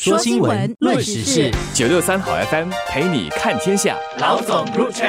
说新闻，论时事，九六三好 FM 陪你看天下。老总入场。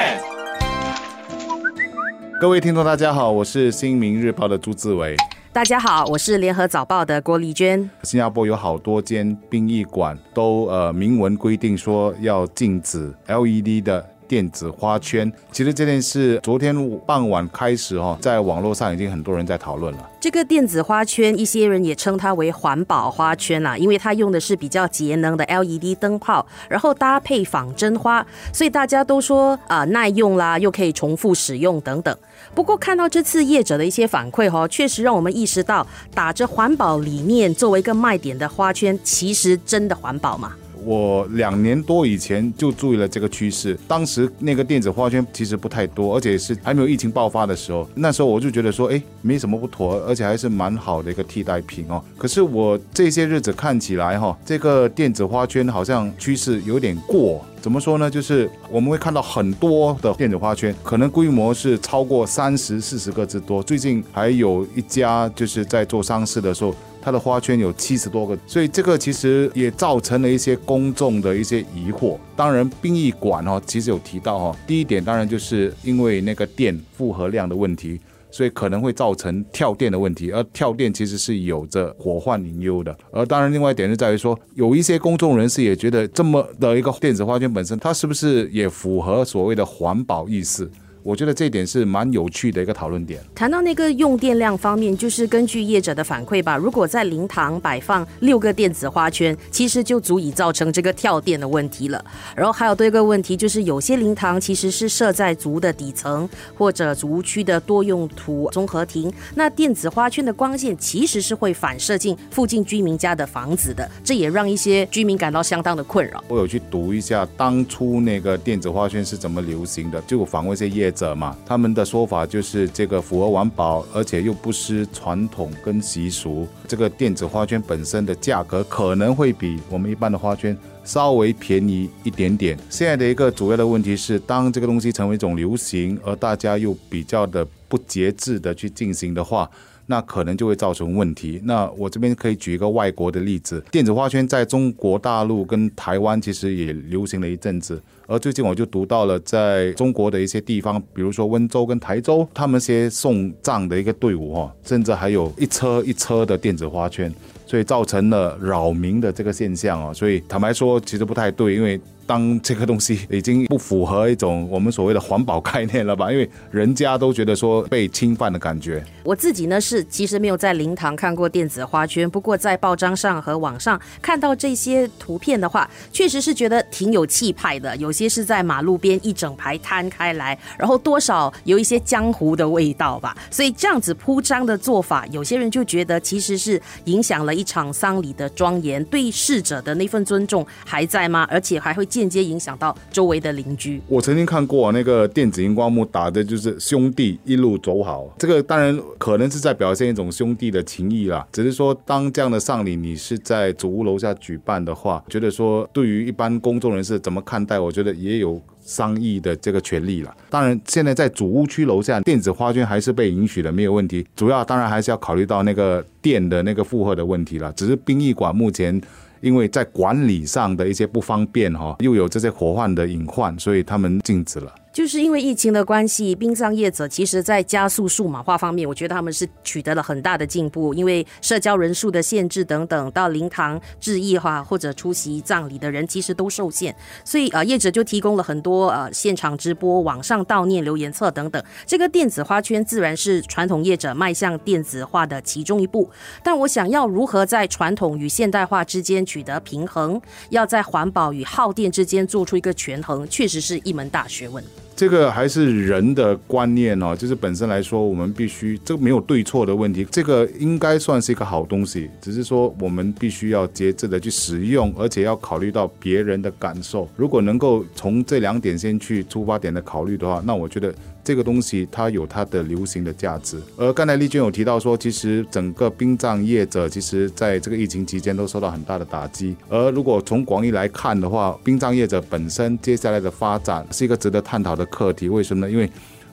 各位听众，大家好，我是新民日报的朱志伟。大家好，我是联合早报的郭丽娟。新加坡有好多间殡仪馆都呃明文规定说要禁止 LED 的。电子花圈，其实这件事昨天傍晚开始哈，在网络上已经很多人在讨论了。这个电子花圈，一些人也称它为环保花圈啊，因为它用的是比较节能的 LED 灯泡，然后搭配仿真花，所以大家都说啊耐用啦，又可以重复使用等等。不过看到这次业者的一些反馈哈，确实让我们意识到，打着环保理念作为一个卖点的花圈，其实真的环保吗？我两年多以前就注意了这个趋势，当时那个电子花圈其实不太多，而且是还没有疫情爆发的时候。那时候我就觉得说，哎，没什么不妥，而且还是蛮好的一个替代品哦。可是我这些日子看起来哈，这个电子花圈好像趋势有点过。怎么说呢？就是我们会看到很多的电子花圈，可能规模是超过三十、四十个之多。最近还有一家就是在做上市的时候。它的花圈有七十多个，所以这个其实也造成了一些公众的一些疑惑。当然，殡仪馆哈，其实有提到哈，第一点当然就是因为那个电负荷量的问题，所以可能会造成跳电的问题，而跳电其实是有着火患隐忧的。而当然，另外一点是在于说，有一些公众人士也觉得这么的一个电子花圈本身，它是不是也符合所谓的环保意识？我觉得这点是蛮有趣的一个讨论点。谈到那个用电量方面，就是根据业者的反馈吧。如果在灵堂摆放六个电子花圈，其实就足以造成这个跳电的问题了。然后还有多一个问题，就是有些灵堂其实是设在族的底层或者族区的多用途综合亭，那电子花圈的光线其实是会反射进附近居民家的房子的，这也让一些居民感到相当的困扰。我有去读一下当初那个电子花圈是怎么流行的，就访问一些业。者嘛，他们的说法就是这个符合环保，而且又不失传统跟习俗。这个电子花圈本身的价格可能会比我们一般的花圈稍微便宜一点点。现在的一个主要的问题是，当这个东西成为一种流行，而大家又比较的不节制的去进行的话。那可能就会造成问题。那我这边可以举一个外国的例子，电子花圈在中国大陆跟台湾其实也流行了一阵子，而最近我就读到了，在中国的一些地方，比如说温州跟台州，他们些送葬的一个队伍哈，甚至还有一车一车的电子花圈，所以造成了扰民的这个现象啊。所以坦白说，其实不太对，因为。当这个东西已经不符合一种我们所谓的环保概念了吧？因为人家都觉得说被侵犯的感觉。我自己呢是其实没有在灵堂看过电子花圈，不过在报章上和网上看到这些图片的话，确实是觉得挺有气派的。有些是在马路边一整排摊开来，然后多少有一些江湖的味道吧。所以这样子铺张的做法，有些人就觉得其实是影响了一场丧礼的庄严，对逝者的那份尊重还在吗？而且还会间接影响到周围的邻居。我曾经看过那个电子荧光幕打的就是兄弟一路走好，这个当然可能是在表现一种兄弟的情谊啦。只是说，当这样的丧礼你是在祖屋楼下举办的话，觉得说对于一般公众人士怎么看待，我觉得也有商议的这个权利了。当然，现在在主屋区楼下电子花圈还是被允许的，没有问题。主要当然还是要考虑到那个电的那个负荷的问题了。只是殡仪馆目前。因为在管理上的一些不方便哈，又有这些火患的隐患，所以他们禁止了。就是因为疫情的关系，殡葬业者其实在加速数码化方面，我觉得他们是取得了很大的进步。因为社交人数的限制等等，到灵堂致意哈或者出席葬礼的人其实都受限，所以呃业者就提供了很多呃现场直播、网上悼念留言册等等。这个电子花圈自然是传统业者迈向电子化的其中一步。但我想要如何在传统与现代化之间取得平衡，要在环保与耗电之间做出一个权衡，确实是一门大学问。这个还是人的观念哦，就是本身来说，我们必须这个没有对错的问题，这个应该算是一个好东西，只是说我们必须要节制的去使用，而且要考虑到别人的感受。如果能够从这两点先去出发点的考虑的话，那我觉得。这个东西它有它的流行的价值，而刚才丽娟有提到说，其实整个殡葬业者其实在这个疫情期间都受到很大的打击。而如果从广义来看的话，殡葬业者本身接下来的发展是一个值得探讨的课题。为什么呢？因为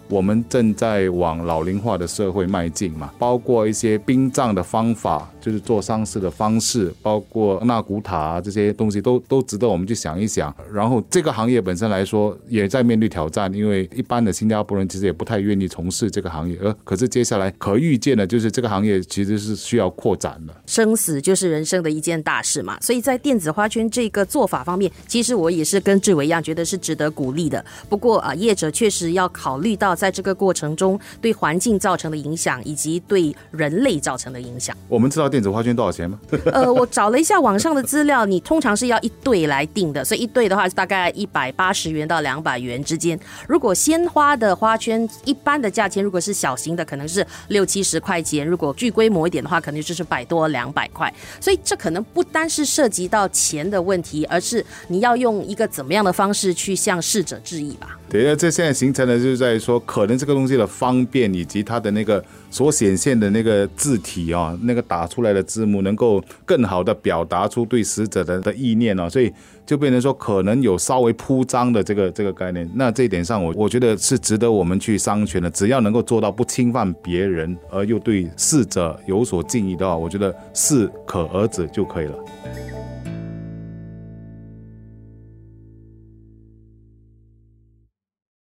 我们正在往老龄化的社会迈进嘛，包括一些殡葬的方法。就是做丧事的方式，包括纳古塔啊这些东西，都都值得我们去想一想。然后这个行业本身来说，也在面对挑战，因为一般的新加坡人其实也不太愿意从事这个行业。呃可是接下来可预见的，就是这个行业其实是需要扩展的。生死就是人生的一件大事嘛，所以在电子花圈这个做法方面，其实我也是跟志伟一样，觉得是值得鼓励的。不过啊，业者确实要考虑到在这个过程中对环境造成的影响，以及对人类造成的影响。我们知道电电子花圈多少钱吗？呃，我找了一下网上的资料，你通常是要一对来定的，所以一对的话大概一百八十元到两百元之间。如果鲜花的花圈，一般的价钱，如果是小型的，可能是六七十块钱；如果巨规模一点的话，可能就是百多两百块。所以这可能不单是涉及到钱的问题，而是你要用一个怎么样的方式去向逝者致意吧。对，那这现在形成的就是在说，可能这个东西的方便以及它的那个所显现的那个字体啊，那个打出来的字幕能够更好的表达出对死者的的意念哦，所以就变成说可能有稍微铺张的这个这个概念。那这一点上，我我觉得是值得我们去商榷的。只要能够做到不侵犯别人，而又对逝者有所敬意的话，我觉得适可而止就可以了。